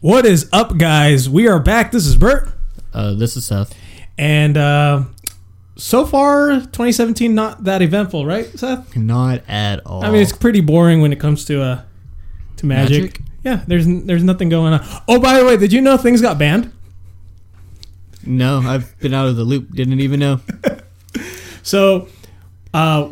What is up, guys? We are back. This is Bert, Uh, this is Seth. and uh, so far, 2017 not that eventful, right, Seth? Not at all. I mean, it's pretty boring when it comes to uh, to magic. Magic? Yeah, there's there's nothing going on. Oh, by the way, did you know things got banned? no, I've been out of the loop. Didn't even know. So, uh,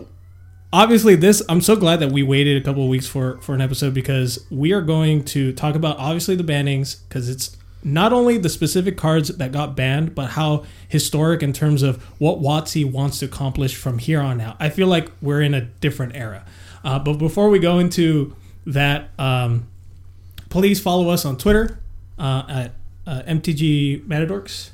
obviously, this I'm so glad that we waited a couple of weeks for for an episode because we are going to talk about obviously the bannings because it's not only the specific cards that got banned, but how historic in terms of what WotC wants to accomplish from here on out. I feel like we're in a different era. Uh, but before we go into that, um, please follow us on Twitter uh, at uh, MTG Matadorks.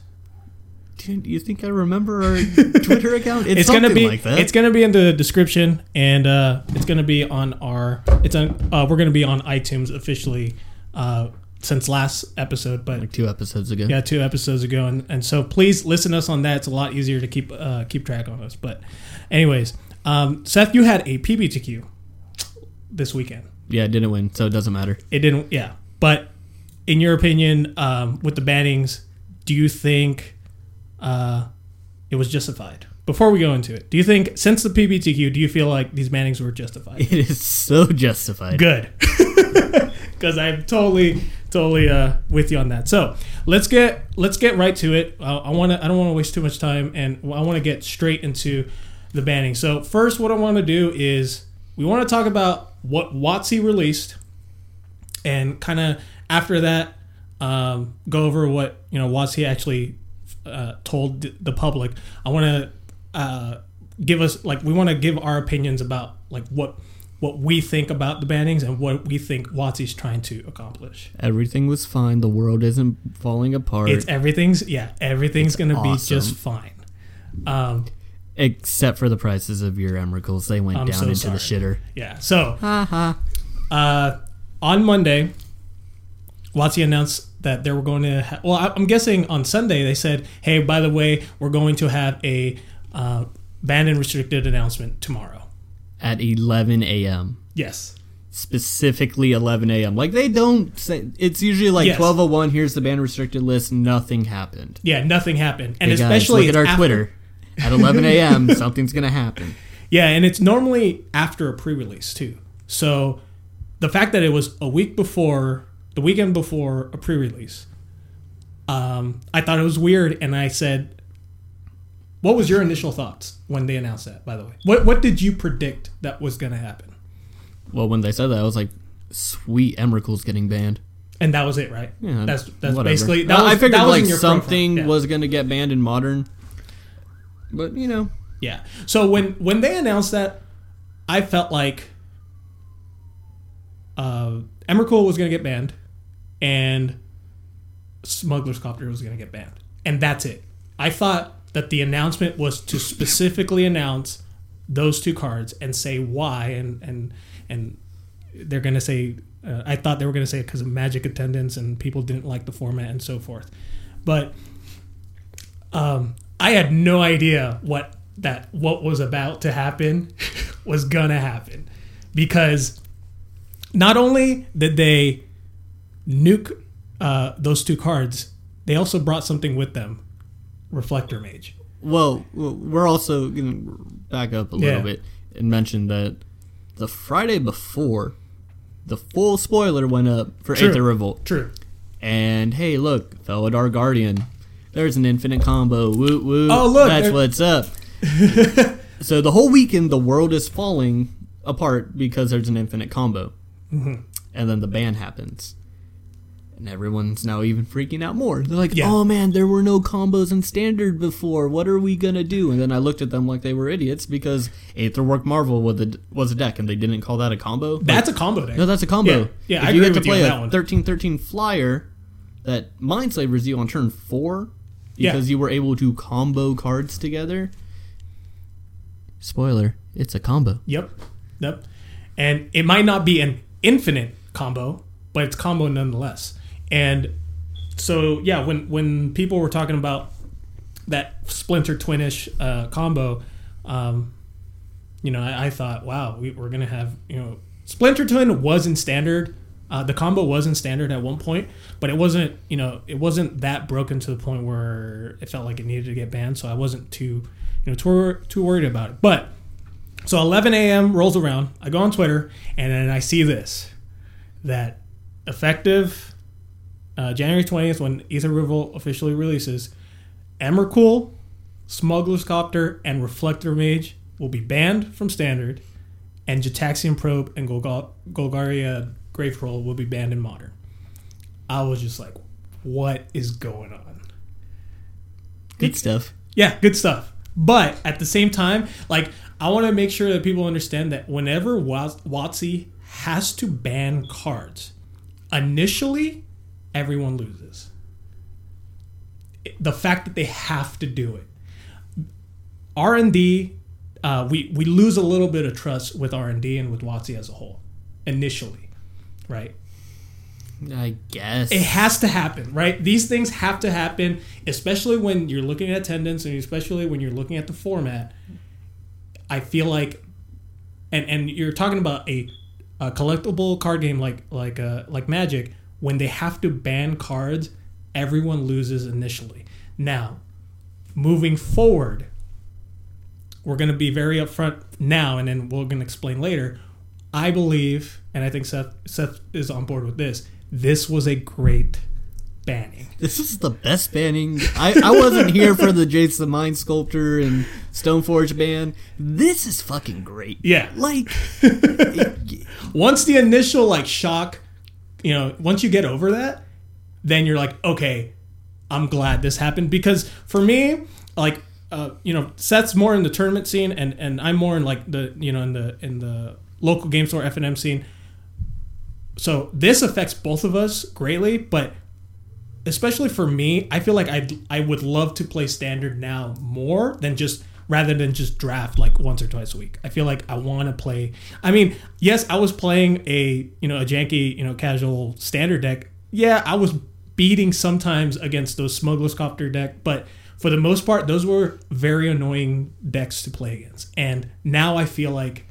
Dude, you think I remember our Twitter account? It's, it's gonna be like that. it's gonna be in the description and uh it's gonna be on our it's on uh we're gonna be on itunes officially uh since last episode but like two episodes ago. yeah two episodes ago and, and so please listen to us on that it's a lot easier to keep uh keep track on us but anyways um seth you had a PPTQ this weekend Yeah, it didn't win, so it doesn't matter. it didn't yeah but in your opinion um with the bannings do you think uh it was justified. Before we go into it do you think since the PPTQ do you feel like these bannings were justified? It is so justified. good. Because i'm totally totally uh with you on that. So let's get let's get right to it. Uh, i want to i don't want to waste too much time and i want to get straight into the banning. So first what i want to do is we want to talk about what WotC released and kind of after that um, go over what you know WotC actually uh, told the public i want to uh, give us like we want to give our opinions about like what what we think about the bannings and what we think WotC's trying to accomplish. Everything was fine. The world isn't falling apart, It's everything's yeah, everything's gonna awesome. be just fine. Um, except for the prices of your Emrakuls. They went I'm down so into the shitter. yeah, so uh, on Monday, WotC announced that they were going to. Ha- well, I- I'm guessing on Sunday they said, "Hey, by the way, we're going to have a uh, banned and restricted announcement tomorrow." At 11 a.m. Yes. Specifically 11 a.m. Like they don't say. It's usually like Yes. 12:01. Here's the ban restricted list. Nothing happened. Yeah, nothing happened, and Hey guys, especially look at our after- Twitter. At 11 a.m., something's gonna happen. Yeah, and it's normally after a pre-release too. So the fact that it was a week before, the weekend before a pre-release, um, I thought it was weird, and I said, "What was your initial thoughts when they announced that?" By the way, what what did you predict that was going to happen? Well, when they said that, I was like, "Sweet, Emrakul's getting banned." And that was it, right? Yeah, that's that's whatever. basically. That was, I figured that was like in your profile. something Yeah. was gonna get banned in modern, but you know, Yeah. So when when they announced that, I felt like uh, Emrakul was going to get banned, and Smuggler's Copter was going to get banned, and that's it. I thought that the announcement was to specifically announce those two cards and say why, and and and they're going to say. Uh, I thought they were going to say it because of magic attendance and people didn't like the format and so forth, but um, I had no idea what that what was about to happen was gonna happen because not only did they nuke uh, those two cards, they also brought something with them, Reflector Mage. well, we're also gonna back up a little Yeah. bit and mention that the Friday before, the full spoiler went up for True. Aether Revolt, True. and hey, look, Felidar Guardian, there's an infinite combo. Woo woo. Oh, look, that's what's up. so the whole weekend, the world is falling apart because there's an infinite combo, Mm-hmm. and then the ban happens, and everyone's now even freaking out more. They're like, Yeah. "Oh man, there were no combos in standard before. What are we gonna do?" And then I looked at them like they were idiots because Aetherwork Marvel was a, was a deck, and they didn't call that a combo. Like, That's a combo deck. no, that's a combo. Yeah, yeah, if I you agree get to play a that one. thirteen thirteen flyer that Mindslaver's you on turn four Yeah. because you were able to combo cards together. Spoiler: It's a combo. Yep. Yep. And it might not be an infinite combo, but it's combo nonetheless. And so yeah, when when people were talking about that Splinter Twinish uh, combo, um, you know, I, I thought, wow, we, we're gonna have you know, Splinter Twin was in standard, Uh, the combo was in standard at one point, but it wasn't you know it wasn't that broken to the point where it felt like it needed to get banned. So I wasn't too you know too, too worried about it. But so 11 a.m. rolls around. I go on Twitter and then I see this that effective uh, January 20th when Aether Revolt officially releases, Emrakul, Smuggler's Copter, and Reflector Mage will be banned from standard, and Gitaxian Probe and Golga- Golgari Grave Troll will be banned in modern. I was just like, what is going on? Good stuff. Yeah, good stuff. But at the same time, like I want to make sure that people understand that whenever WotC has to ban cards, initially everyone loses. The fact that they have to do it, R and D, uh, we we lose a little bit of trust with R and D and with WotC as a whole, initially, right? I guess it has to happen, right? These things have to happen, especially when you're looking at attendance and especially when you're looking at the format. I feel like, and and you're talking about a, a collectible card game like like uh, like Magic. When they have to ban cards, everyone loses initially. Now, moving forward, we're going to be very upfront now, and then we're going to explain later. I believe, and I think Seth Seth is on board with this this was a great banning. This is the best banning. I, I wasn't here for the Jace the Mind Sculptor and Stoneforge ban. This is fucking great. Yeah. Like, once the initial, like, shock, you know, once you get over that, then you're like, okay, I'm glad this happened. Because for me, like, uh, you know, Seth's more in the tournament scene, and, and I'm more in like the you know in the in the local game store F and M scene so this affects both of us greatly, but especially for me, I feel like I I would love to play standard now more than just rather than just draft like once or twice a week. I feel like I want to play. I mean, yes, I was playing a you know a janky you know casual standard deck. Yeah, I was beating sometimes against those smugglers copter deck, but for the most part, those were very annoying decks to play against. And now I feel like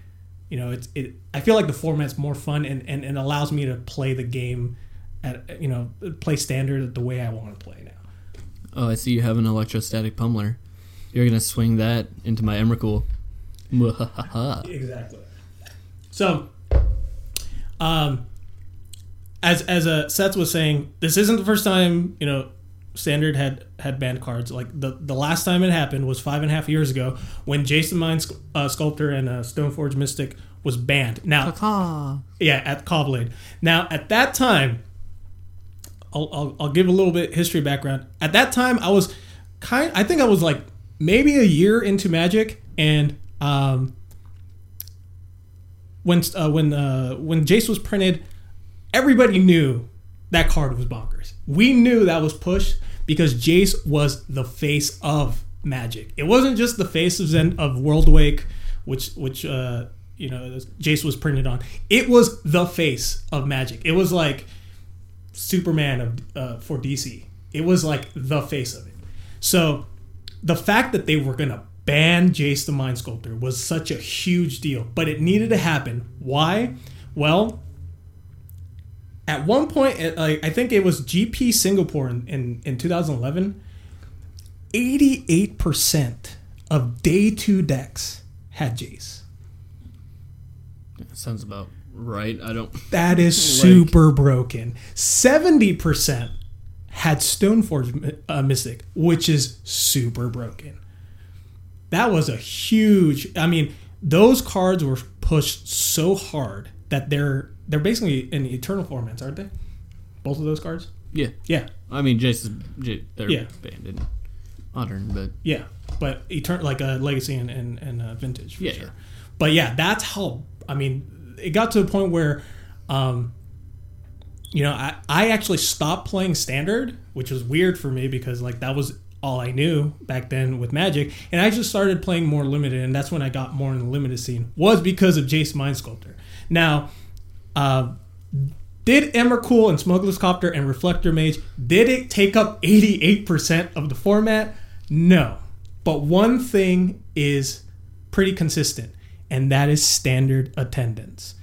you know, it's it. I feel like the format's more fun and, and, and allows me to play the game at you know play standard the way I want to play now. Oh, I see you have an electrostatic pummeler. You're gonna swing that into my Emrakul. exactly. So, um, as as a Seth was saying, this isn't the first time you know standard had had banned cards. Like the the last time it happened was five and a half years ago when Jace the Mind uh, Sculptor and uh, Stoneforge Mystic was banned. Now, Caw-caw. yeah, at Caw-Blade. Now at that time, I'll, I'll I'll give a little bit history background. At that time, I was kind. I think I was like maybe a year into Magic, and um, when uh, when uh, when Jace was printed, everybody knew that card was bonkers. We knew that was pushed because Jace was the face of Magic. It wasn't just the face of Zen of Worldwake, which which uh, you know Jace was printed on. It was the face of Magic. It was like Superman of uh, for DC. It was like the face of it. So the fact that they were gonna ban Jace the Mind Sculptor was such a huge deal, but it needed to happen. Why? Well, at one point, I think it was GP Singapore in, in, in 2011, 88% of day two decks had Jace. Sounds about right. I don't. That is super broken. 70% had Stoneforge uh, Mystic, which is super broken. That was a huge. I mean, those cards were pushed so hard that they're they're basically in eternal formats, aren't they? Both of those cards. Yeah. Yeah. I mean, Jace is J- they're Yeah. banned in modern, but Yeah, but eternal like a legacy and and, and uh, vintage for Yeah, sure. yeah. But yeah, that's how. I mean, it got to a point where, um, you know, I I actually stopped playing standard, which was weird for me because like that was all I knew back then with Magic, and I just started playing more limited, and that's when I got more in the limited scene. Was because of Jace Mind Sculptor. Now, uh, did Emrakul and Smuggler's Copter and Reflector Mage did it take up 88% of the format? No. But one thing is pretty consistent, and that is standard attendance.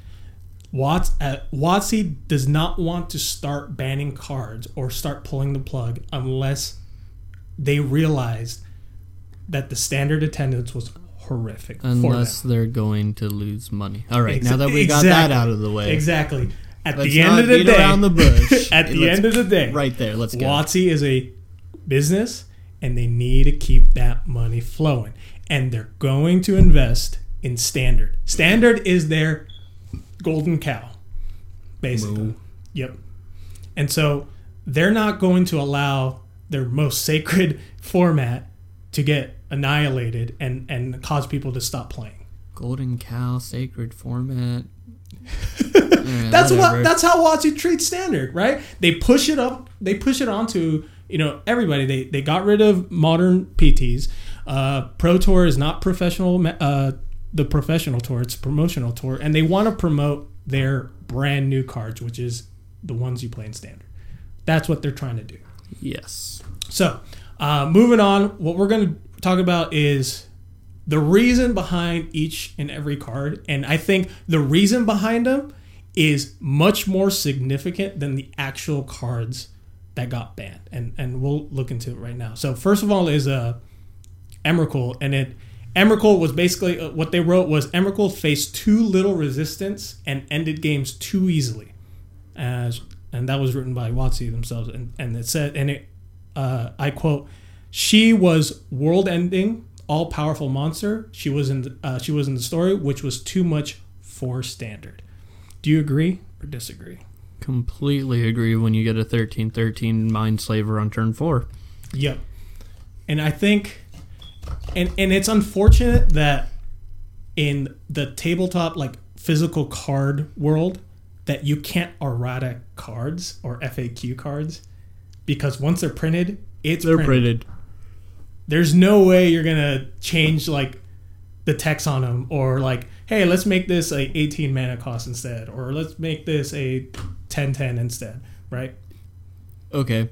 Watts uh, WotC does not want to start banning cards or start pulling the plug unless they realized that the standard attendance was horrific. for Unless they're going to lose money. All right, Exa- now that we got that out of the way, exactly at let's the end of the day, around the bush. at the end of the day, right there, let's go. WotC is a business and they need to keep that money flowing. And they're going to invest in Standard. Standard is their golden cow, basically. Moo. Yep. And so they're not going to allow their most sacred format to get annihilated and, and cause people to stop playing. Golden cow, sacred format. Eh, That's whatever. what that's how WotC treats standard, right? They push it up, they push it onto you know everybody. They they got rid of modern PTs. Uh, Pro Tour is not professional. Uh, the professional tour, it's promotional tour, and they want to promote their brand new cards, which is the ones you play in standard. That's what they're trying to do. Yes. So, uh, moving on, what we're going to talk about is the reason behind each and every card. And I think the reason behind them is much more significant than the actual cards that got banned. And, and we'll look into it right now. So, first of all, is uh, Emrakul. And it Emrakul was basically uh, what they wrote was Emrakul faced too little resistance and ended games too easily. As and that was written by WotC themselves, and, and it said, and it, uh, I quote, "She was world-ending, all-powerful monster. She was in, the, uh, she was in the story, which was too much for standard." Do you agree or disagree? Completely agree when you get a 13 13 Mindslaver on turn four. Yep. And I think, and and it's unfortunate that in the tabletop like physical card world that you can't errata cards or FAQ cards because once they're printed, it's they're printed. There's no way you're gonna change like the text on them or like, hey, let's make this a 18 mana cost instead, or let's make this a 10-10 instead, right? Okay.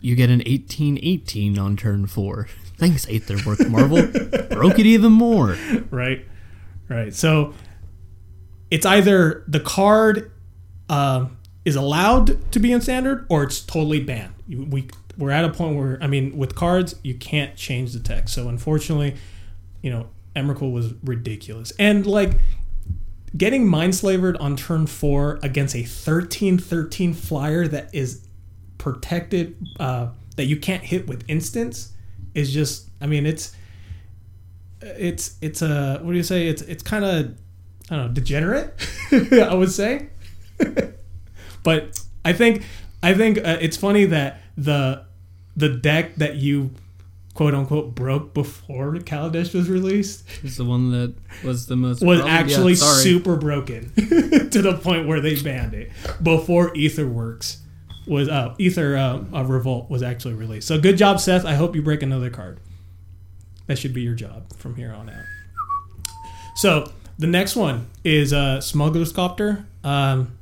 You get an 18 18 on turn four. Thanks, Aetherwork Marvel. Broke it even more. right right so it's either the card uh, is allowed to be in standard or it's totally banned we we're at a point where i mean with cards you can't change the text so unfortunately you know emrakul was ridiculous and like getting mind slavered on turn four against a 13-13 flyer that is protected uh, that you can't hit with instants is just i mean it's it's it's a what do you say? It's it's kind of I don't know degenerate. I would say, but I think I think uh, it's funny that the the deck that you quote unquote broke before Kaladesh was released It's the one that was the most. was actually sorry. super broken to the point where they banned it before Aetherworks was uh, Aether uh, uh, Revolt was actually released. So good job, Seth. I hope you break another card. That should be your job from here on out. So the next one is uh, Smuggler's Copter. Um,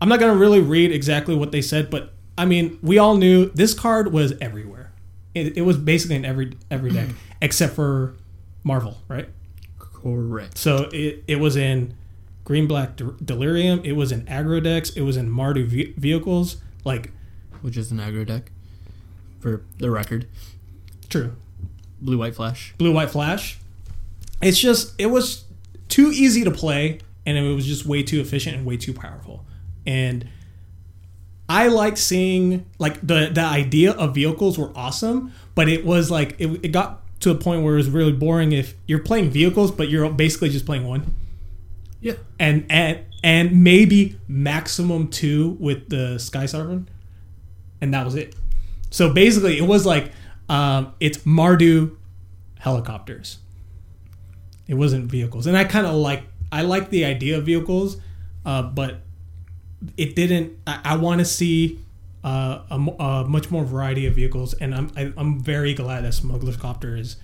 I'm not gonna really read exactly what they said, but I mean, we all knew this card was everywhere. It, it was basically in every every deck except for Marvel, right? Correct. So it, it was in Green Black De- Delirium. It was in Aggro decks. It was in Mardu ve- vehicles. Like Which is an aggro deck. For the record, true, Blue White Flash. Blue White Flash. It's just it was too easy to play, and it was just way too efficient and way too powerful. And I like seeing like the the idea of vehicles were awesome, but it was like it, it got to a point where it was really boring if you're playing vehicles, but you're basically just playing one. Yeah. and and and maybe maximum two with the Sky Sovereign, and that was it. So basically, it was like um, it's Mardu helicopters. It wasn't vehicles, and I kind of like I like the idea of vehicles, uh, but it didn't. I, I want to see uh, a, a much more variety of vehicles, and I'm I, I'm very glad that Smuggler's Copter is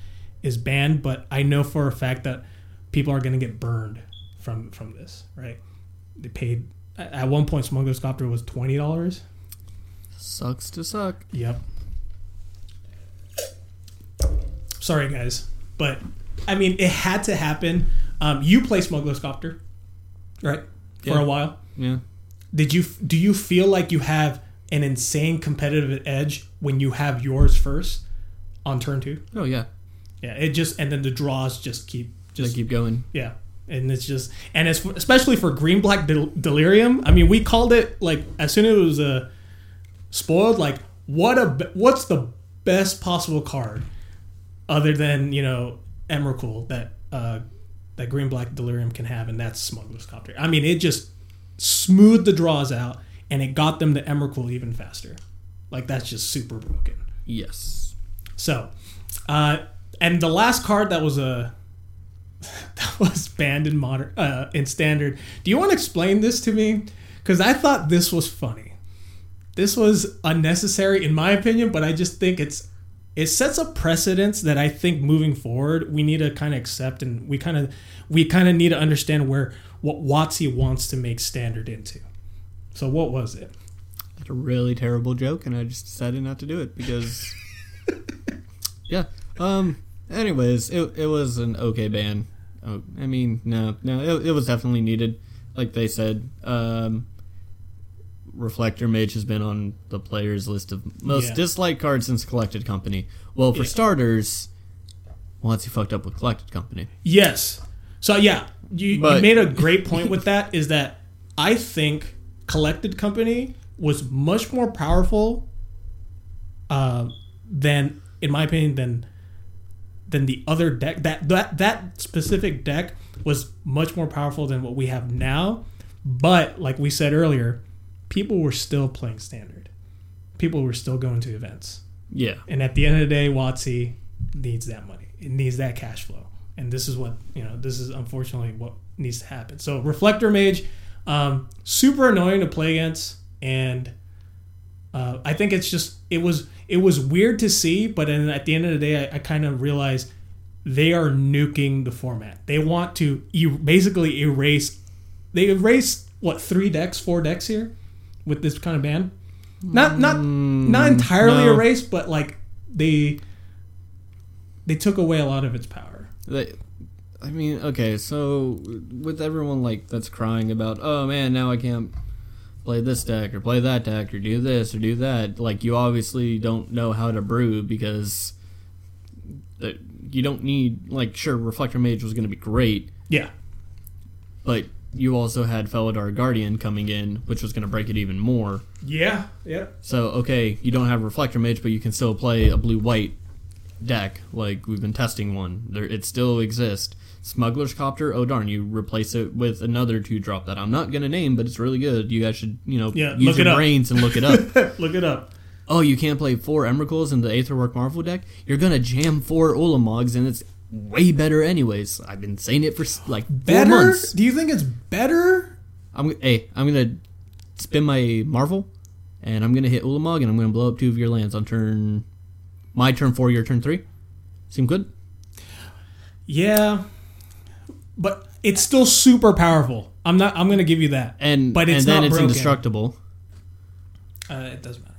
is banned. But I know for a fact that people are going to get burned from from this. Right? They paid at one point. Smuggler's Copter was twenty dollars. Sucks to suck. Yep. Sorry, guys, but I mean, it had to happen. Um, you play Smuggler's Copter, right? for Yeah. a while. Yeah. Did you do you feel like you have an insane competitive edge when you have yours first on turn two? Oh yeah. Yeah, it just and then the draws just keep Just just keep going. yeah, and it's just and it's especially for green black del- delirium. I mean, we called it like as soon as it was uh, spoiled. Like, what a what's the best possible card other than you know Emrakul that uh, that green black delirium can have, and that's Smuggler's Copter. I mean, it just smoothed the draws out, and it got them to Emrakul even faster. Like that's just super broken. Yes. So, uh, and the last card that was a that was banned in modern uh, in standard. Do you want to explain this to me? Because I thought this was funny. This was unnecessary in my opinion, but I just think it's it sets a precedence that I think moving forward we need to kind of accept and we kind of we kind of need to understand where what WotC wants to make standard into. So what was it? That's a really terrible joke, and I just decided not to do it because. yeah. Um. Anyways, it it was an okay ban. Oh, I mean, no, no, it, it was definitely needed. Like they said, um, Reflector Mage has been on the players' list of most Yeah. disliked cards since Collected Company. Well, for Yeah. starters, once he fucked up with Collected Company. Yes. So yeah, you, you made a great point with that. Is that I think collected company was much more powerful uh, than, in my opinion, than than the other deck. That that that specific deck was much more powerful than what we have now. But like we said earlier, people were still playing standard. People were still going to events. Yeah. And at the end of the day, WotC needs that money. It needs that cash flow. And this is what, you know, this is unfortunately what needs to happen. So Reflector Mage, um, super annoying to play against. And uh, I think it's just, it was, it was weird to see, but then at the end of the day, I, I kind of realized they are nuking the format. They want to e- basically erase, they erase what, three decks, four decks here with this kind of ban? Not, not, not mm, entirely no. erased, but like they they took away a lot of its power. They, I mean, okay, so with everyone like that's crying about, oh man, now I can't play this deck or play that deck or do this or do that. Like you obviously don't know how to brew because uh, you don't need like sure Reflector Mage was going to be great, Yeah, but you also had Felidar Guardian coming in, which was going to break it even more. yeah, yeah. So okay, you don't have Reflector Mage, but you can still play a blue white deck. Like we've been testing one, there it still exists. Smuggler's Copter. Oh darn, you replace it with another two drop that I'm not gonna name, but it's really good. You guys should you know Yeah, use your brains and look it up. Look it up. oh, you can't play four Emrakuls in the Aetherwork Marvel deck. You're gonna jam four Ulamogs, and it's way better anyways. I've been saying it for like Better? months. Do you think it's better? I'm hey, I'm gonna spin my Marvel, and I'm gonna hit Ulamog, and I'm gonna blow up two of your lands on turn my turn four, your turn three. Seem good? Yeah, but it's still super powerful. I'm not. I'm gonna give you that. And But it's and then not it's broken. indestructible. Uh, it doesn't matter.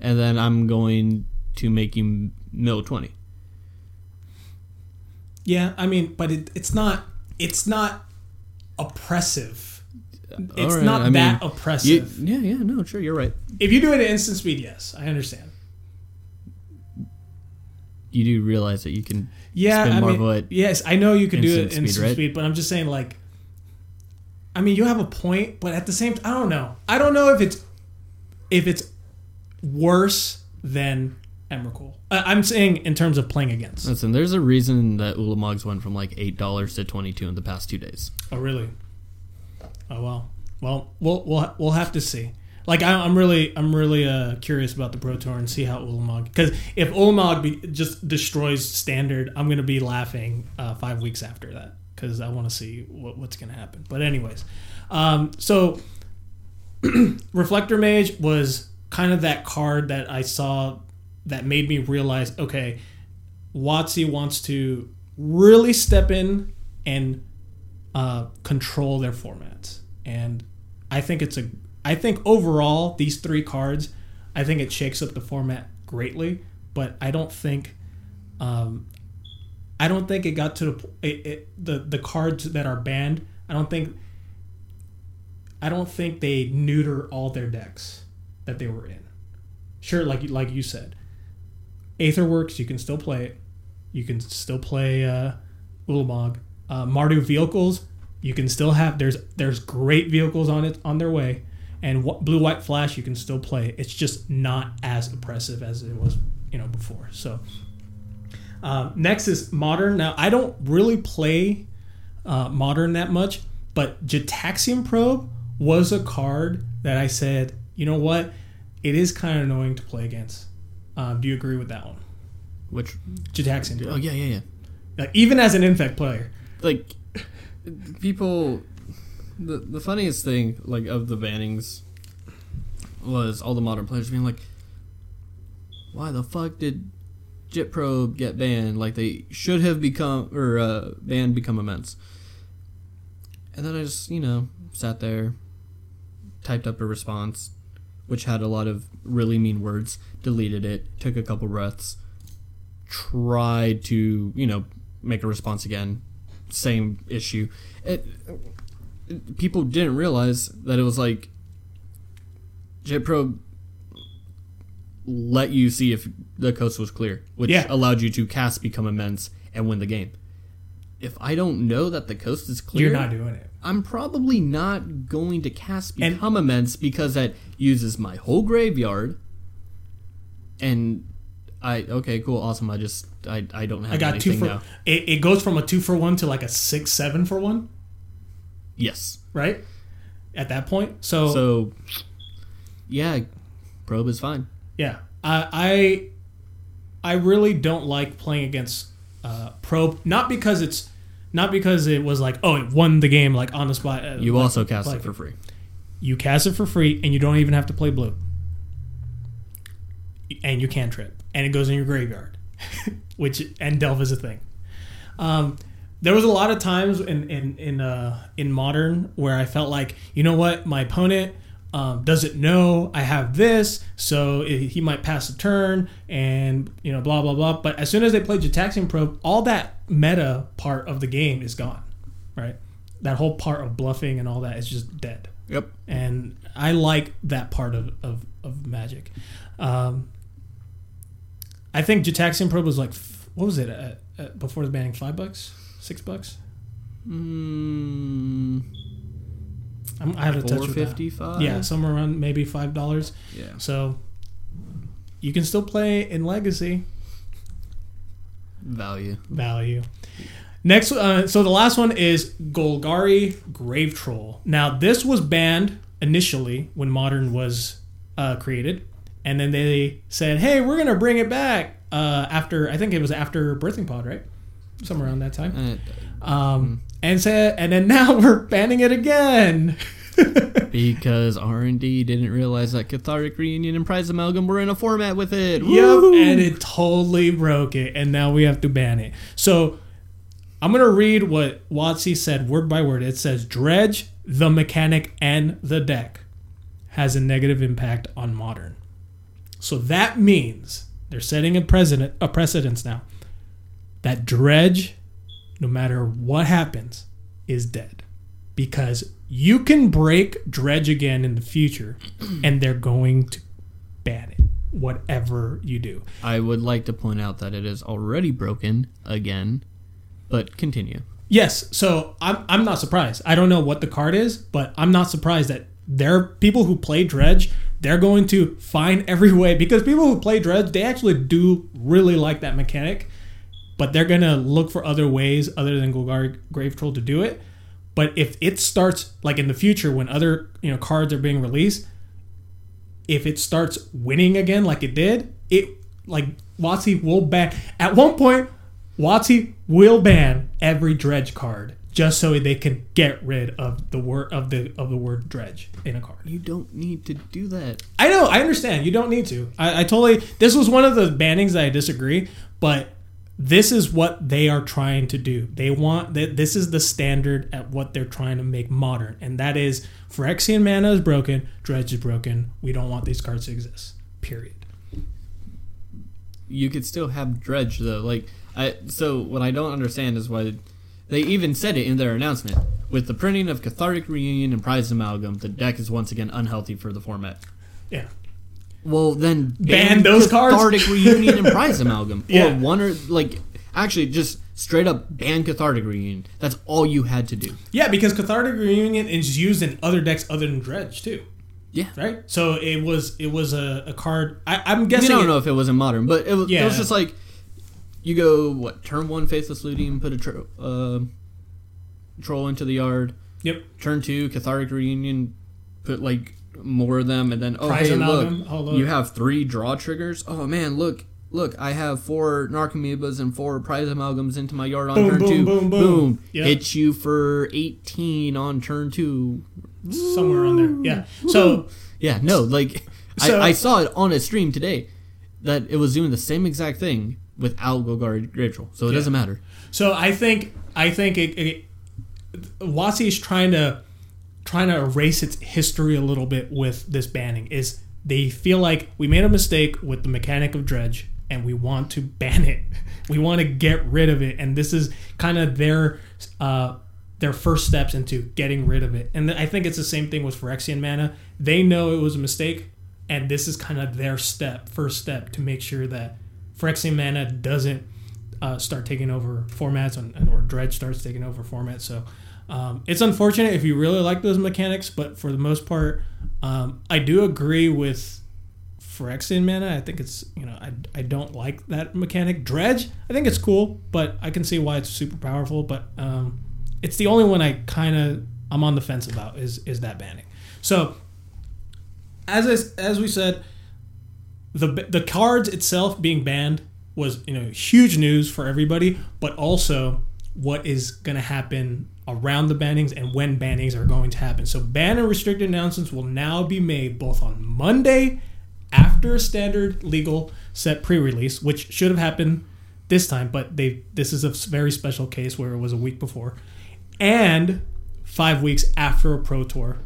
And then I'm going to make you mill twenty. Yeah, I mean, but it, it's not. It's not oppressive. It's Alright, not I mean, that You, oppressive. yeah, yeah, no, sure, you're right. if you do it at instant speed, yes, I understand. You do realize that you can Yeah, I mean, at yes, I know you could do it in speed, speed, but I'm just saying, like, I mean, you have a point, but at the same, I don't know. I don't know if it's if it's worse than Emrakul. I'm saying in terms of playing against. Listen, there's a reason that Ulamogs went from like eight dollars to twenty two in the past two days. Oh, really? Oh well. Well, we'll we'll we'll have to see. Like I, I'm really I'm really uh, curious about the Pro Tour and see how Ulamog because if Ulamog be, just destroys standard, I'm gonna be laughing uh, five weeks after that because I want to see what, what's gonna happen. But anyways, um, so Reflector Mage was kind of that card that I saw that made me realize okay, WotC wants to really step in and uh, control their formats. And I think it's a I think overall these three cards, I think it shakes up the format greatly. But I don't think, um, I don't think it got to the it, it, the the cards that are banned. I don't think I don't think they neuter all their decks that they were in. Sure, like like you said, Aetherworks. You can still play it. You can still play uh, Ulamog. Uh, Mardu vehicles. You can still have. There's there's great vehicles on it on their way, and wh- Blue White Flash. You can still play. It's just not as oppressive as it was you know before. So um, next is modern. Now I don't really play uh, modern that much, but Gitaxian Probe was a card that I said, you know what, it is kind of annoying to play against. Um, do you agree with that one? Which? Gitaxian Oh yeah, yeah, yeah. Like, even as an infect player. Like people. The the funniest thing like of the bannings was all the modern players being like, "Why the fuck did Git Probe get banned? Like they should have become or uh, banned become immense." And then I just you know sat there, typed up a response, which had a lot of really mean words. Deleted it. Took a couple breaths. Tried to you know make a response again. Same issue. It, people didn't realize that it was like JetPro let you see if the coast was clear, which Yeah. allowed you to cast become immense and win the game. If I don't know that the coast is clear, You're not doing it. I'm probably not going to cast And- become immense because that uses my whole graveyard. And I okay, cool, awesome. I just I, I don't have I got two for. now. It, it goes from a two for one to like a six seven for one, Yes. right? At that point, so, So yeah, probe is fine. yeah, I I I really don't like playing against uh, probe. Not because it's not because it was like oh it won the game like on the spot. uh, You like- also cast like- it for free. You cast it for free, and you don't even have to play blue. And you can trip, and it goes in your graveyard, which and delve is a thing. Um, there was a lot of times in in in uh, in modern where I felt like you know what my opponent um, doesn't know I have this, so it, he might pass a turn and you know blah blah blah. But as soon as they play Gitaxian Probe, all that meta part of the game is gone, right? That whole part of bluffing and all that is just dead Yep. and I like that part of of, of Magic. Um, I think Gitaxian Probe was like what was it uh uh before the banning? Five bucks, six bucks. Mm, I'm, I have to touch with that. Yeah, somewhere around maybe five dollars. Yeah. So you can still play in Legacy Value. value. Next, uh, so the last one is Golgari Grave Troll. Now, this was banned initially when Modern was uh, created, and then they said, "Hey, we're gonna bring it back." Uh, after I think it was after Birthing Pod, right? Somewhere around that time. Uh, Um, and said, and then now we're banning it again. because R and D didn't realize that Cathartic Reunion and Prize Amalgam were in a format with it. Yep, Woo! and it totally broke it, and now we have to ban it. So I'm gonna read what WotC said word by word. It says dredge, the mechanic, and the deck has a negative impact on modern. So that means they're setting a precedent a precedence now that dredge, no matter what happens, is dead. Because you can break dredge again in the future, and they're going to ban it, whatever you do. I would like to point out that it is already broken again, but continue. Yes, so I'm I'm not surprised. I don't know what the card is, but I'm not surprised that there are people who play Dredge. They're going to find every way because people who play Dredge, they actually do really like that mechanic, but they're gonna look for other ways other than Golgari Grave Troll to do it. But if it starts like in the future when other you know cards are being released, if it starts winning again like it did, it like WotC will ban at one point. WotC will ban every dredge card just so they can get rid of the word of the of the word dredge in a card. You don't need to do that. I know, I understand. You don't need to. I, I totally. This was one of the bannings that I disagree, but this is what they are trying to do. They want that. This is the standard at what they're trying to make modern, and that is Phyrexian mana is broken, dredge is broken. We don't want these cards to exist. Period. You could still have dredge though. Like I so what I don't understand is why They even said it in their announcement. With the printing of Cathartic Reunion and Prize Amalgam, the deck is once again unhealthy for the format. Yeah. Well, then Ban those cards? Cathartic Reunion and Prize Amalgam, Yeah. or one or like actually just straight up ban Cathartic Reunion. That's all you had to do. Yeah, because Cathartic Reunion is used in other decks other than Dredge too, Yeah. right? So it was it was a, a card. I, I'm guessing. I don't it- know if it was in modern, but it was, it was just like you go what turn one Faithless Looting, put a tro- uh, troll into the yard. Yep. Turn two Cathartic Reunion, put like more of them, and then oh Prize hey look, oh, look. you have three draw triggers. Oh man, look. Look, I have four Narcomoebas and four Prize Amalgams into my yard on Boom, turn boom, two. boom, boom. Yep. Hit you for 18 on turn two. somewhere on there. Yeah. So Yeah, no, like So- I, I saw it on a stream today that it was doing the same exact thing without Golgari Rachel, so it Yeah. doesn't matter. so I think I think it, it, WotC is trying to trying to erase its history a little bit with this banning. Is they feel like we made a mistake with the mechanic of dredge and we want to ban it. We want to get rid of it, and this is kind of their uh, their first steps into getting rid of it. And I think it's the same thing with Phyrexian mana. They know it was a mistake, and this is kind of their step, first step to make sure that Phyrexian mana doesn't uh, start taking over formats, and, or Dredge starts taking over formats. So um, it's unfortunate if you really like those mechanics, but for the most part, um, I do agree with Phyrexian mana. I think it's you know I, I don't like that mechanic. Dredge, I think it's cool, but I can see why it's super powerful. But um, it's the only one I kind of I'm on the fence about is is that banning. So as I, as we said, the the cards itself being banned was you know huge news for everybody, but also what is going to happen around the bannings and when bannings are going to happen. So ban and restricted announcements will now be made both on Monday after a standard legal set pre-release, which should have happened this time, but they this is a very special case where it was a week before, and five weeks after a pro tour,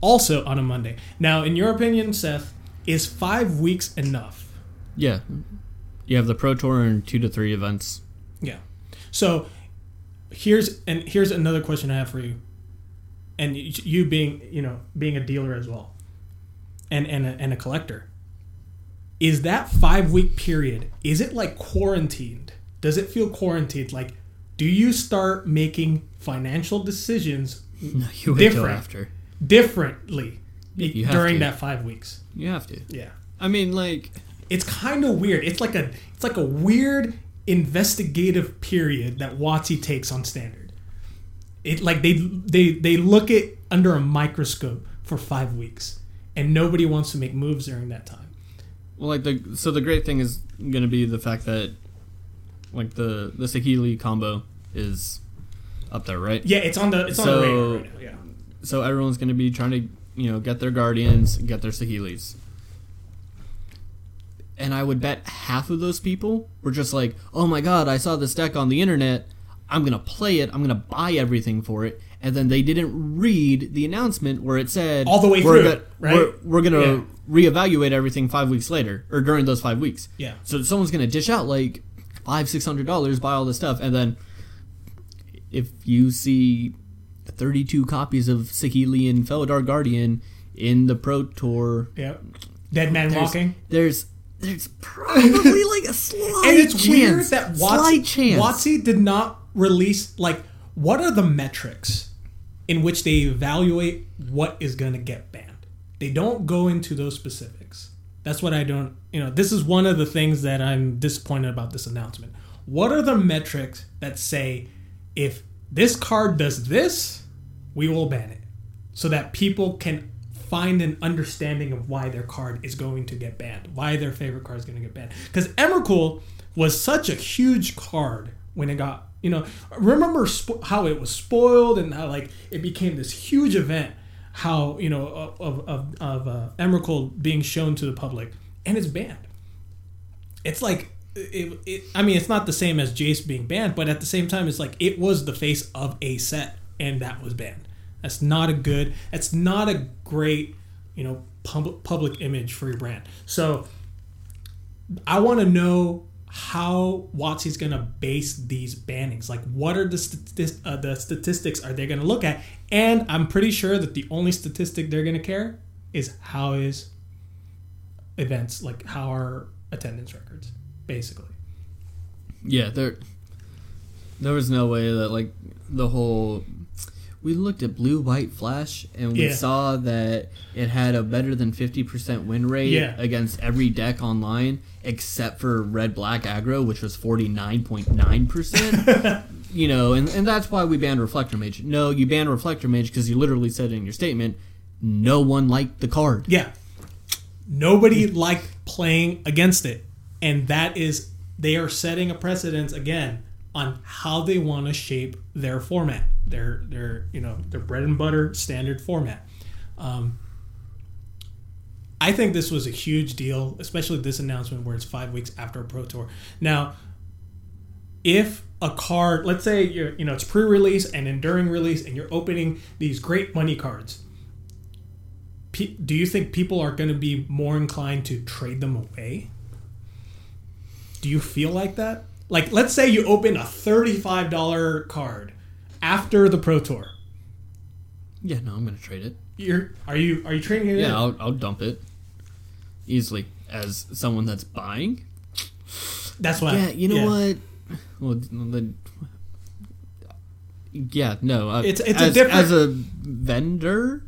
also on a Monday. Now, in your opinion, Seth, is five weeks enough? Yeah, you have the Pro Tour and two to three events. Yeah. So here's and here's another question I have for you, and you, you being you know being a dealer as well, and and a, and a collector. Is that five week period? Is it like quarantined? Does it feel quarantined? Like, do you start making financial decisions No, you Different. after. differently during to. that five weeks? You have to. Yeah. I mean, like, it's kind of weird. It's like a it's like a weird investigative period that WotC takes on standard. It like they they they look at under a microscope for five weeks, and nobody wants to make moves during that time. well, like the so the great thing is gonna be the fact that like the the Saheeli combo is up there, right? Yeah, it's on the it's on So- the radar right now. Yeah. So everyone's gonna be trying to you know get their guardians, get their Saheelis. And I would bet half of those people were just like, "Oh my god, I saw this deck on the internet. I'm gonna play it. I'm gonna buy everything for it." And then they didn't read the announcement where it said All the way we're through, go- right? We're, we're gonna Yeah. reevaluate everything five weeks later or during those five weeks. Yeah. So someone's gonna dish out like five, six hundred dollars, buy all this stuff, and then if you see thirty-two copies of Saheeli and Felidar Guardian in the Pro Tour, Yeah. Dead man there's, walking. there's there's probably like a slight chance. And it's chance, weird that chance. WotC did not release like what are the metrics in which they evaluate what is going to get banned. They don't go into those specifics. That's what I don't. You know, this is one of the things that I'm disappointed about this announcement. What are the metrics that say if this card does this, we will ban it, so that people can find an understanding of why their card is going to get banned, why their favorite card is going to get banned. Because Emrakul was such a huge card when it got, you know, remember spo- how it was spoiled and how like it became this huge event. How you know of of, of uh, Emrakul being shown to the public and it's banned. It's like it, it, I mean, it's not the same as Jace being banned, but at the same time, it's like it was the face of a set, and that was banned. That's not a good. That's not a great, you know, public public image for your brand. So, I want to know how WotC's going to base these bannings. Like, what are the uh, the statistics are they going to look at? And I'm pretty sure that the only statistic they're going to care is how is events like how are attendance records, basically. Yeah, there there was no way that like the whole we looked at blue white flash and we Yeah. saw that it had a better than 50% win rate Yeah. against every deck online except for red black aggro which was 49.9% you know and, and that's why we banned reflector mage no you banned reflector mage because you literally said in your statement no one liked the card Yeah. Nobody liked playing against it. And that is, they are setting a precedence again on how they want to shape their format, their, their, you know, their bread and butter standard format. Um, I think this was a huge deal, especially this announcement where it's five weeks after a Pro Tour. Now, if a card, let's say you're, you know, it's pre-release and then during release, and you're opening these great money cards, do you think people are going to be more inclined to trade them away? Do you feel like that? Like, let's say you open a thirty-five dollar card after the Pro Tour. yeah no i'm gonna trade it You're are you are you trading it? in? yeah I'll, I'll dump it easily as someone that's buying that's why. Yeah, you know what? Well, the, yeah, no. Uh, It's- it's a as, different- as a vendor.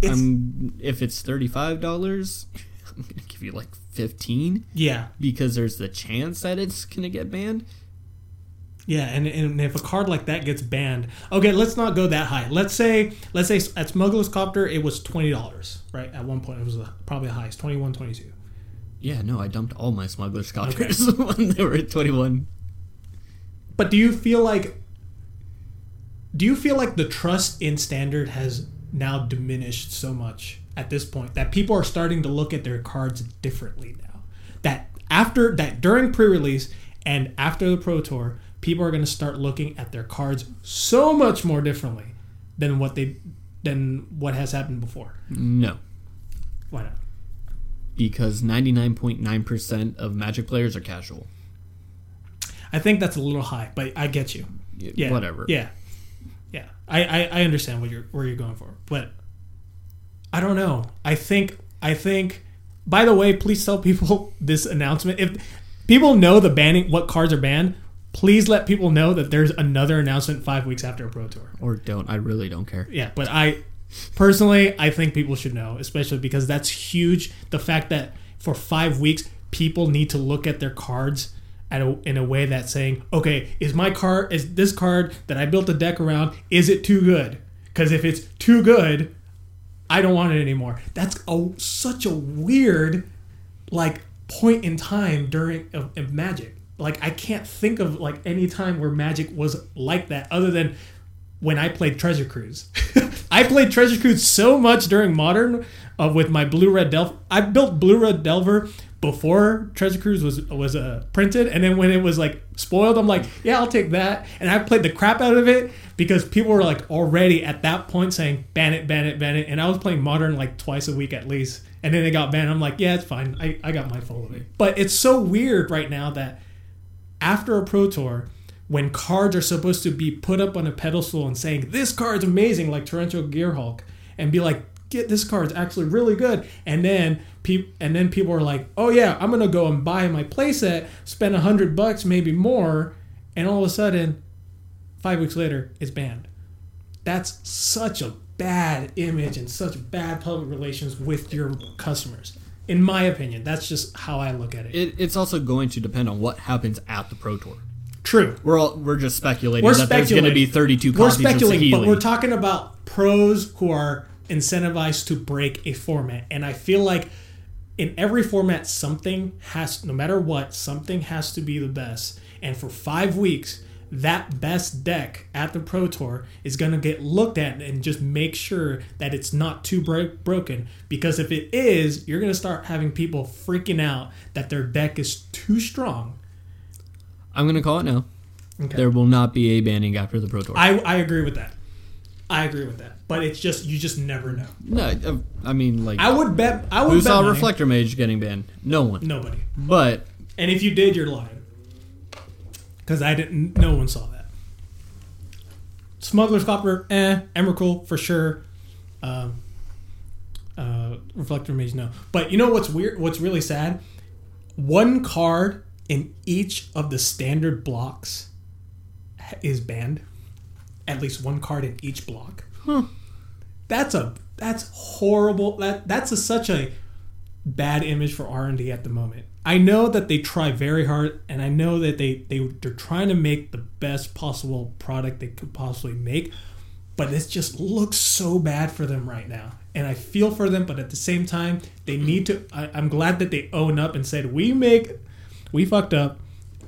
It's- um, if it's thirty five dollars, I'm gonna give you like fifteen Yeah, because there's the chance that it's gonna get banned. Yeah, and, and if a card like that gets banned, okay, let's not go that high. Let's say let's say at Smuggler's Copter it was twenty dollars, right? At one point it was probably the highest, 21 22 Yeah, no, I dumped all my Smuggler's Copters when they were at twenty one. But do you feel like do you feel like the trust in standard has now diminished so much at this point that people are starting to look at their cards differently now? That after that during pre-release and after the pro tour, people are going to start looking at their cards so much more differently than what they than what has happened before. No, Why not? because ninety nine point nine percent of Magic players are casual. I think that's a little high, but I get you. Yeah. whatever. Yeah. Yeah. I, I, I understand what you're where you're going for. But I don't know. I think I think by the way, please tell people this announcement. If people know the banning what cards are banned, please let people know that there's another announcement five weeks after a pro tour. Or don't. I really don't care. Yeah, but I personally I think people should know, especially because that's huge. The fact that for five weeks people need to look at their cards at a, in a way that's saying, okay, is my card is this card that I built a deck around is it too good? Because if it's too good, I don't want it anymore. That's a such a weird like point in time during of, of Magic. Like I can't think of like any time where Magic was like that other than when I played Treasure Cruise. I played Treasure Cruise so much during Modern uh, with my Blue Red Delver. I built Blue Red Delver before Treasure Cruise was was uh, printed, and then when it was like spoiled, I'm like, yeah, I'll take that. And I played the crap out of it because people were like already at that point saying ban it, ban it, ban it, and I was playing Modern like twice a week at least. And then it got banned. I'm like, yeah, it's fine. I, I got my full of it. But it's so weird right now that after a pro tour when cards are supposed to be put up on a pedestal and saying this card's amazing like torrential gearhulk and be like get this card's actually really good. And then people and then people are like oh yeah i'm gonna go and buy my playset spend a hundred bucks maybe more and all of a sudden five weeks later it's banned. That's such a bad image and such bad public relations with your customers in my opinion that's just how i look at it, It, it's also going to depend on what happens at the Pro Tour. true We're all, we're just speculating We're that there's going to be speculating. 32 we're speculating, but we're talking about pros who are incentivized to break a format, and I feel like in every format, something has, no matter what, something has to be the best. And for five weeks, that best deck at the Pro Tour is going to get looked at and just make sure that it's not too bro- broken. Because if it is, you're going to start having people freaking out that their deck is too strong. I'm going to call it now. Okay. There will not be a banning after the Pro Tour. I, I agree with that. I agree with that. But it's just you just never know. no, uh, I mean, like, I would bet. I would who bet saw money. Reflector Mage getting banned? No one. Nobody. But And if you did, you're lying. Because I didn't. No one saw that. Smuggler's Copter, eh. Emrakul for sure. Um, uh, Reflector Mage, no. But you know what's weird? What's really sad? One card in each of the standard blocks is banned. At least one card in each block. Huh. That's a that's horrible. That that's a, such a bad image for R and D at the moment. I know that they try very hard, and I know that they they they're trying to make the best possible product they could possibly make, but it just looks so bad for them right now. And I feel for them, but at the same time, they need to. I, I'm glad that they own up and said we make, we fucked up,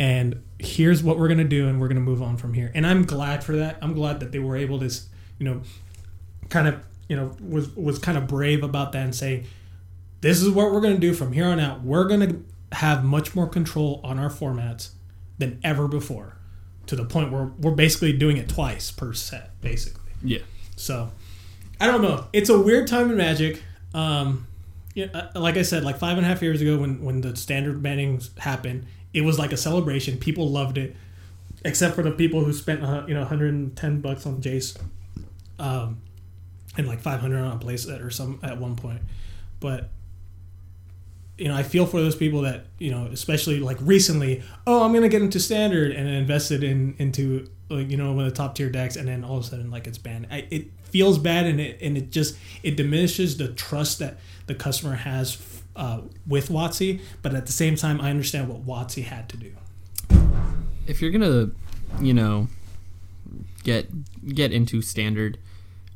and here's what we're gonna do, and we're gonna move on from here. And I'm glad for that. I'm glad that they were able to, you know, kind of you know was was kind of brave about that and say this is what we're going to do from here on out we're going to have much more control on our formats than ever before to the point where we're basically doing it twice per set basically. Yeah. so i don't know. It's a weird time in magic. Um yeah, uh, like i said like five and a half years ago when when the standard bannings happened it was like a celebration. People loved it except for the people who spent uh, you know 110 bucks on jace um and like 500 on a playset or some at one point. But you know i feel for those people that you know especially like recently oh i'm gonna get into standard and invested in into like you know one of the top tier decks and then all of a sudden like it's banned. I, it feels bad and it and it just it diminishes the trust that the customer has uh, with WotC but at the same time i understand what WotC had to do. If you're gonna, you know, get get into standard,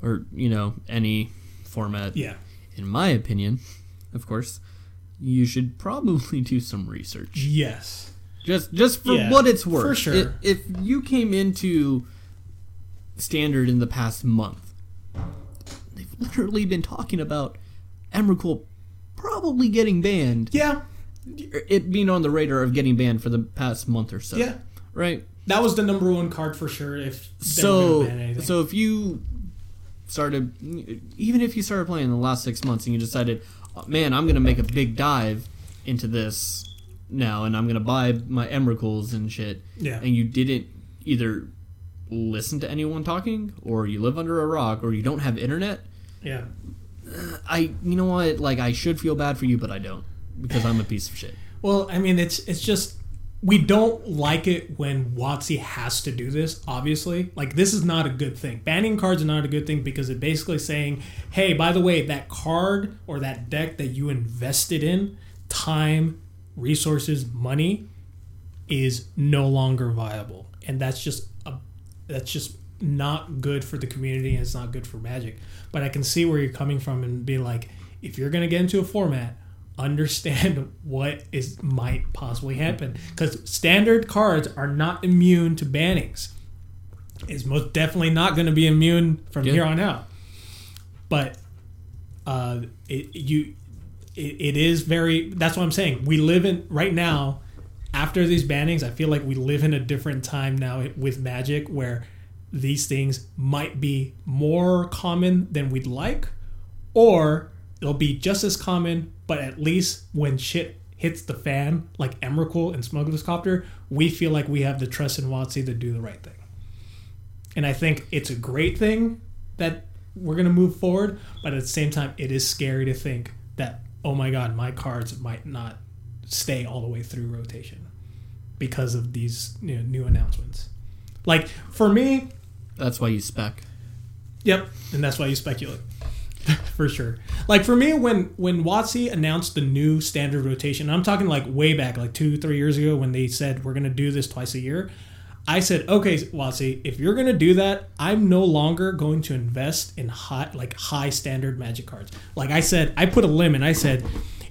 or you know any format, yeah. in my opinion, of course, you should probably do some research. yes Just just for Yeah, what it's worth. for sure. I- If, you came into standard in the past month, they've literally been talking about Emrakul probably getting banned. yeah It being on the radar of getting banned for the past month or so. yeah Right? that was the number one card for sure if So gonna ban anything. so if you started even if you started playing in the last 6 months and you decided, "Oh, "Man, I'm going to make a big dive into this now and I'm going to buy my Emrakuls and shit." yeah. And you didn't either listen to anyone talking or you live under a rock or you don't have internet. Yeah. I you know what? Like i should feel bad for you but i don't because i'm a piece of shit. Well, I mean, it's it's just we don't like it when WotC has to do this. Obviously, like this is not a good thing. Banning cards are not a good thing because it's basically saying, "Hey, by the way, that card or that deck that you invested in, time, resources, money, is no longer viable," and that's just a that's just not good for the community and it's not good for Magic. But I can see where you're coming from and be like, if you're gonna get into a format understand what is might possibly happen. Because standard cards are not immune to bannings. Is most definitely not going to be immune from Yeah. here on out. But uh it you it, it is very that's what i'm saying. We live in right now after these bannings i feel like we live in a different time now with magic where these things might be more common than we'd like or it'll be just as common, but at least when shit hits the fan, like Emrakul and Smuggler's Copter, we feel like we have the trust in WotC to do the right thing. And I think it's a great thing that we're going to move forward, but at the same time, it is scary to think that, oh my God, my cards might not stay all the way through rotation because of these you know, new announcements. Like, for me, that's why you spec Yep, and that's why you speculate. for sure. Like for me, when when WotC announced the new standard rotation, I'm talking like way back, like two, three years ago, when they said we're gonna do this twice a year. I said, okay, WotC, if you're gonna do that, I'm no longer going to invest in high, like high standard Magic cards. Like I said, I put a limit. I said,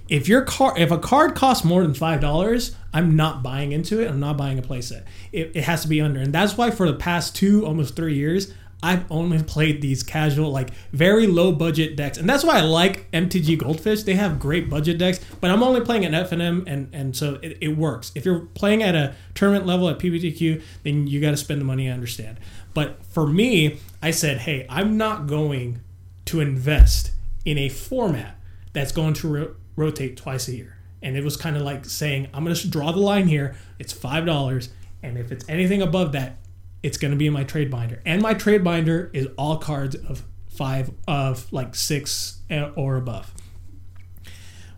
if your car, if a card costs more than five dollars, I'm not buying into it. I'm not buying a playset. It, it has to be under, and that's why for the past two, almost three years, I've only played these casual, like very low budget decks, and that's why I like MTG Goldfish. They have great budget decks, but I'm only playing at FNM, and and so it, it works. If you're playing at a tournament level at PPTQ, then you got to spend the money. I understand, but for me, I said, hey, I'm not going to invest in a format that's going to ro- rotate twice a year. And it was kind of like saying, I'm going to draw the line here. It's five dollars, and if it's anything above that, it's going to be in my trade binder. And my trade binder is all cards of five, of like six eh, or above.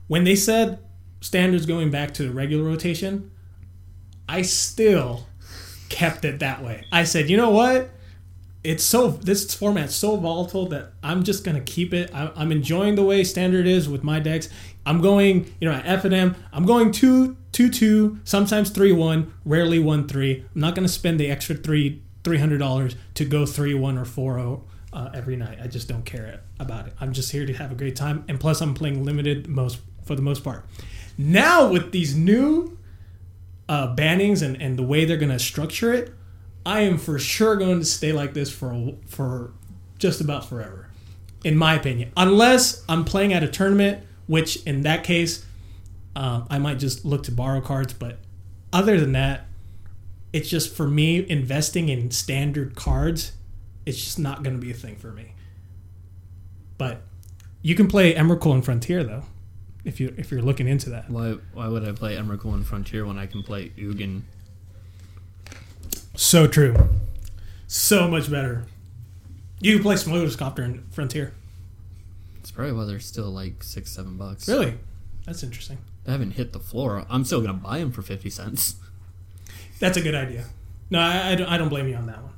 When they said standards going back to the regular rotation, I still kept it that way. I said, you know what? It's so this format's so volatile that I'm just gonna keep it. I, I'm enjoying the way standard is with my decks. I'm going, you know, at F and M. I'm going two, two, two, sometimes three, one, rarely one, three. I'm not gonna spend the extra three, three hundred dollars to go three, one, or four, zero uh, every night. I just don't care about it. I'm just here to have a great time, and plus, I'm playing limited most for the most part. Now with these new uh, bannings and, and the way they're going to structure it, I am for sure going to stay like this for for just about forever, in my opinion. Unless I'm playing at a tournament, which in that case, um, I might just look to borrow cards. But other than that, it's just for me investing in standard cards. It's just not going to be a thing for me. But you can play Emrakul and Frontier though if you if you're looking into that. Why why would I play Emrakul and Frontier when I can play Ugin? So true. So much better. You can play Copter and Frontier. It's probably why they're still like six, seven bucks. Really? That's interesting. They haven't hit the floor. I'm still gonna buy them for fifty cents. That's a good idea. No, I, I, don't, I don't blame you on that one.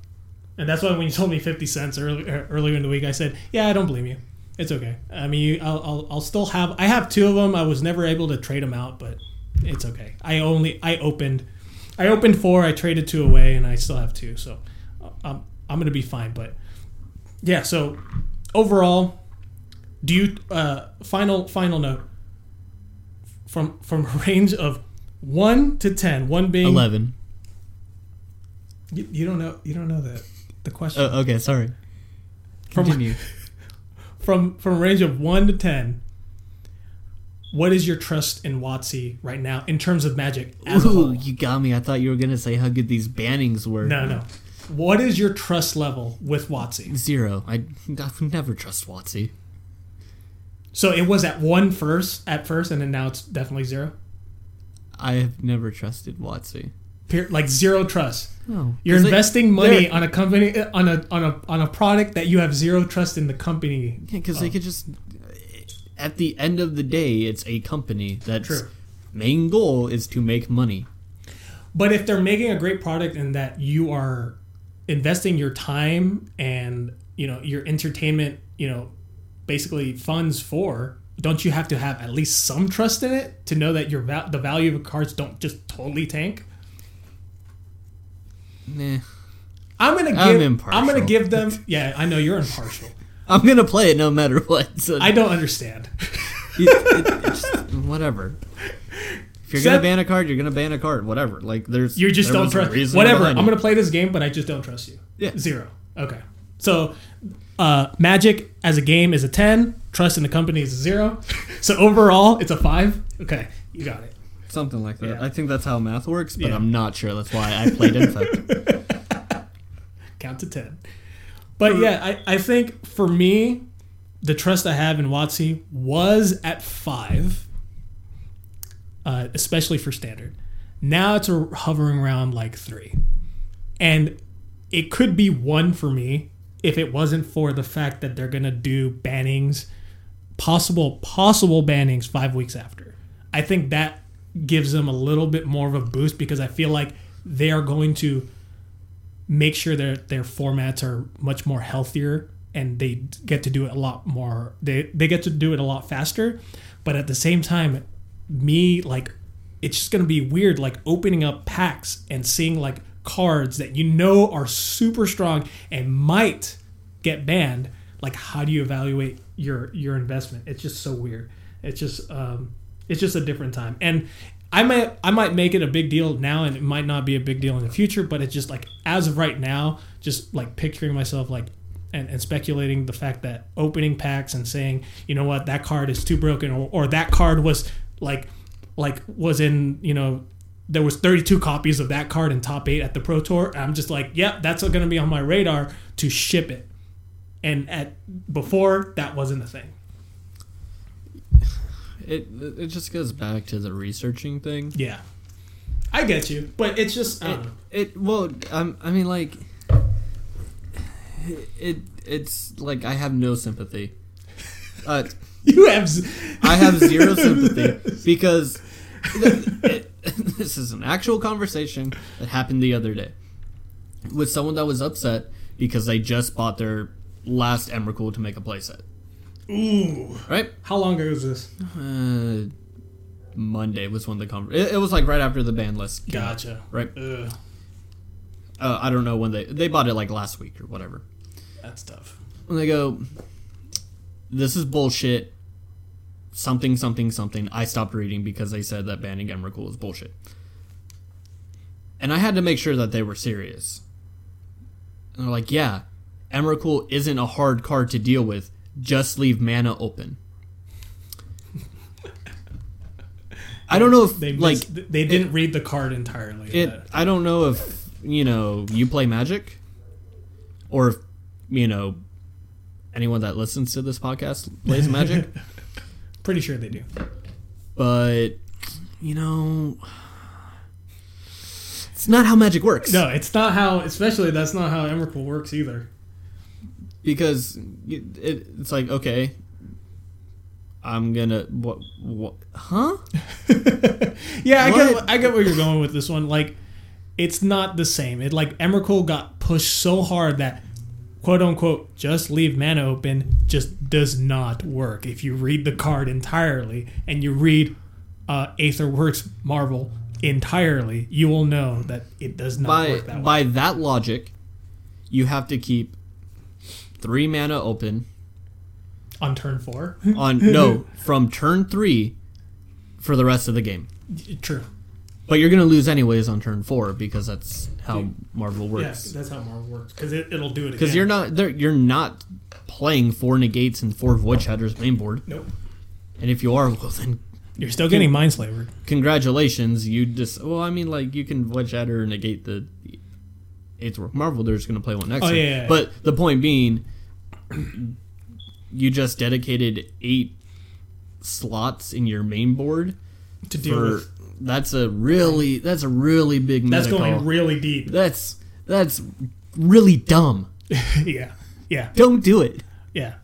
And that's why when you told me 50 cents early, earlier in the week, I said, yeah, I don't blame you. It's okay. I mean, I'll, I'll, I'll still have. I have two of them. I was never able to trade them out, but it's okay. I only I opened, I opened four. I traded two away, and I still have two. So, I'm I'm gonna be fine. But yeah. So overall, do you uh final final note from from a range of one to ten, one being Eleven. You, you don't know you don't know the the question Uh, okay, sorry. From- Continue. from from a range of one to ten. What is your trust in WotC right now in terms of Magic Ooh, you got me. I thought you were gonna say how good these bannings were. No, no. What is your trust level with WotC? Zero. I, I would never trust WotC. So it was at one first, at first, and then now it's definitely zero. I have never trusted WotC. Like zero trust. No, You're they- investing money on a company on a on a on a product that you have zero trust in the company. Yeah, because Oh. they could just. At the end of the day, it's a company that's True. main goal is to make money. But if they're making a great product and that you are investing your time and you know your entertainment, you know, basically funds for, don't you have to have at least some trust in it to know that your val- the value of the cards don't just totally tank? Nah. I'm gonna give. I'm I'm, gonna give them. Yeah, I know you're impartial. I'm gonna play it no matter what. So I don't understand. it- it- it's just- whatever. If you're Seth- gonna ban a card, you're gonna ban a card. Whatever. Like there's You just there don't trust. Whatever. I'm gonna play this game, but I just don't trust you. Yeah. Zero. Okay. So, uh, Magic as a game is a ten. Trust in the company is a zero. So overall, it's a five. Okay, you got it. something like that. Yeah. I think that's how math works, but Yeah. I'm not sure. That's why I played Infect. Count to ten. But yeah, I, I think for me, the trust I have in WotC was at five, uh, especially for standard. Now it's a, hovering around like three, and it could be one for me if it wasn't for the fact that they're gonna do bannings, possible possible bannings five weeks after. I think that gives them a little bit more of a boost because I feel like they are going to make sure their their formats are much more healthier and they get to do it a lot more they they get to do it a lot faster but at the same time me like it's just going to be weird like opening up packs and seeing like cards that you know are super strong and might get banned like how do you evaluate your your investment? It's just so weird. It's just um it's just a different time. And I might I might make it a big deal now and it might not be a big deal in the future, but it's just like as of right now, just like picturing myself like and, and speculating the fact that opening packs and saying, you know what, that card is too broken or, or that card was like like was in, you know, there was 32 copies of that card in top 8 at the Pro Tour. I'm just like, yep, that's going to be on my radar to ship it. And at before that wasn't a thing. it it just goes back to the researching thing. Yeah. I get you, but it's just it, it well, um, I mean, like, it it's like I have no sympathy. Uh, you have z- I have zero sympathy because it, this is an actual conversation that happened the other day with someone that was upset because they just bought their last Emrakul to make a playset. ooh. Right? How long ago was this? Uh, Monday was when the conver- it, it was like right after the ban list. came out, Gotcha. Right. Ugh, Uh, I don't know when they they bought it like last week or whatever. that's tough. And they go, "This is bullshit." Something, something, something. I stopped reading because they said that banning Emrakul is bullshit. And I had to make sure that they were serious. And they're like, "Yeah, Emrakul isn't a hard card to deal with. Just leave mana open." I don't know if They like they didn't read the card entirely. it i don't know if you know you play magic or if you know anyone that listens to this podcast plays magic pretty sure they do. but you know it's not how magic works No, it's not how. Especially that's not how Emrakul works either. because it, it, it's like okay i'm gonna what what huh Yeah, I get I get where you're going with this one. Like, it's not the same. It like Emrakul got pushed so hard that quote unquote just leave mana open just does not work. If you read the card entirely and you read uh, Aetherworks Marvel entirely, you will know that it does not by work that way. by that logic you have to keep three mana open On turn four, on no from turn three for the rest of the game. true. But you're gonna lose anyways on turn four because that's how Marvel Yeah, works. that's how Marvel works because it, it'll do it Because you're not there, you're not playing four negates and four void shatters main board. nope. And if you are, well then You're still getting Mindslaver. congratulations. You just well, I mean like you can void shatter and negate the Aetherworks Marvel. They're just gonna play one next. Oh, yeah, yeah. But the point being, you just dedicated eight slots in your main board to deal for with. That's a really that's a really big move. That's going really deep. that's that's really dumb. yeah, yeah, Don't do it. yeah,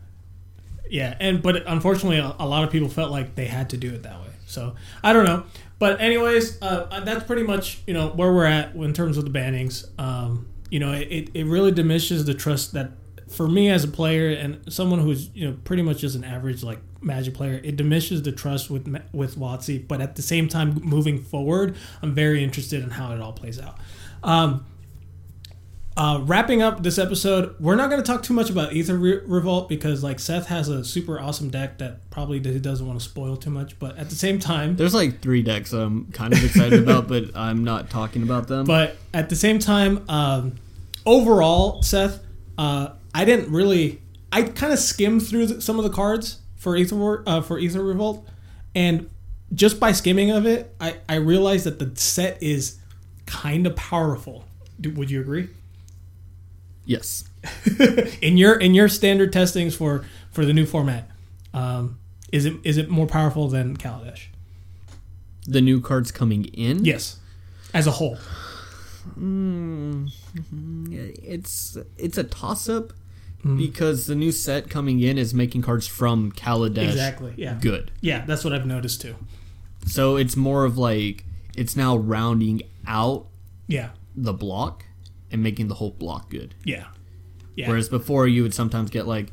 yeah. And but unfortunately, a, a lot of people felt like they had to do it that way. So I don't know. But anyways, uh, that's pretty much you know where we're at in terms of the bannings. Um, you know, it, it really diminishes the trust that for me as a player and someone who's you know pretty much just an average like Magic player, it diminishes the trust with with WotC. But at the same time, moving forward, I'm very interested in how it all plays out. Um, uh, wrapping up this episode, we're not going to talk too much about Aether Re- Revolt because like Seth has a super awesome deck that probably he doesn't want to spoil too much. But at the same time, There's like three decks I'm kind of excited about, but I'm not talking about them. but at the same time, um, overall, Seth, uh, I didn't really. I kind of skimmed through some of the cards for Aether uh, for Aether Revolt, and just by skimming of it, I I realized that the set is kind of powerful. Do, would you agree? yes, in your in your standard testings for for the new format, um, is it is it more powerful than Kaladesh? the new cards coming in. Yes, as a whole. Mm, it's it's a toss up Mm. because the new set coming in is making cards from Kaladesh Exactly. Yeah. good. Yeah, that's what I've noticed too. So it's more of like it's now rounding out Yeah. the block and making the whole block good. Yeah. Yeah. Whereas before you would sometimes get like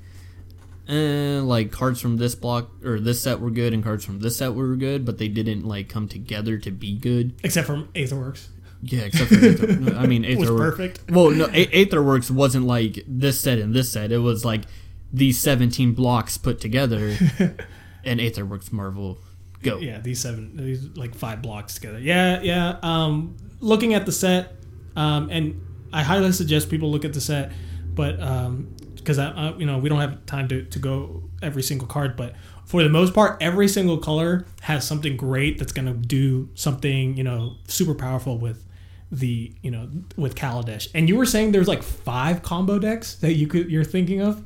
eh, like cards from this block or this set were good and cards from this set were good, but they didn't like come together to be good. Except for Aetherworks. Yeah, except for Aether, I mean It was Aether perfect. Well, no, A- Aetherworks wasn't like this set and this set. It was like these 17 blocks put together and Aetherworks Marvel go. Yeah, these seven, these like five blocks together. Yeah, yeah. Um, looking at the set, um, and I highly suggest people look at the set, but because I, I, you know, we don't have time to, to go every single card, but for the most part, every single color has something great that's gonna do something, you know, super powerful with the, you know, with Kaladesh. And you were saying there's like five combo decks that you could you're thinking of.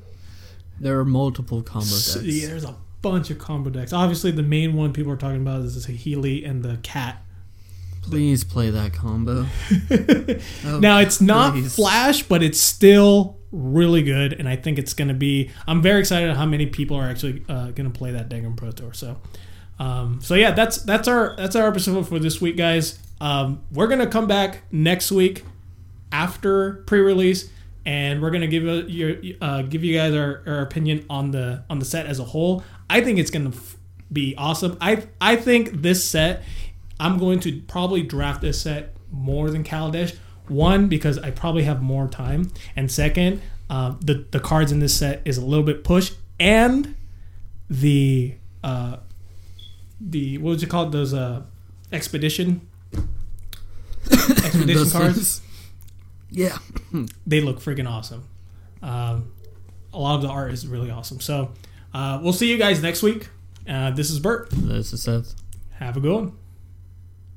There are multiple combo decks. So, yeah, there's a bunch of combo decks. Obviously, the main one people are talking about is the Saheeli and the Cat. Please play that combo. Oh, now it's not please. Flash, but it's still really good, and I think it's going to be. I'm very excited how many people are actually uh, going to play that Dangan Pro Tour. So, um, so yeah, that's that's our that's our episode for this week, guys. Um, we're gonna come back next week after pre-release, and we're gonna give you your uh, give you guys our, our opinion on the on the set as a whole. I think it's gonna f- be awesome. I I think this set. I'm going to probably draft this set more than Kaladesh. One because I probably have more time, and second, uh, the the cards in this set is a little bit push, and the uh, the what was it called? Those uh, expedition expedition Those cards things. Yeah. they look freaking awesome. Um, a lot of the art is really awesome. So uh, we'll see you guys next week. Uh, this is Bert. This is Seth. Have a good one.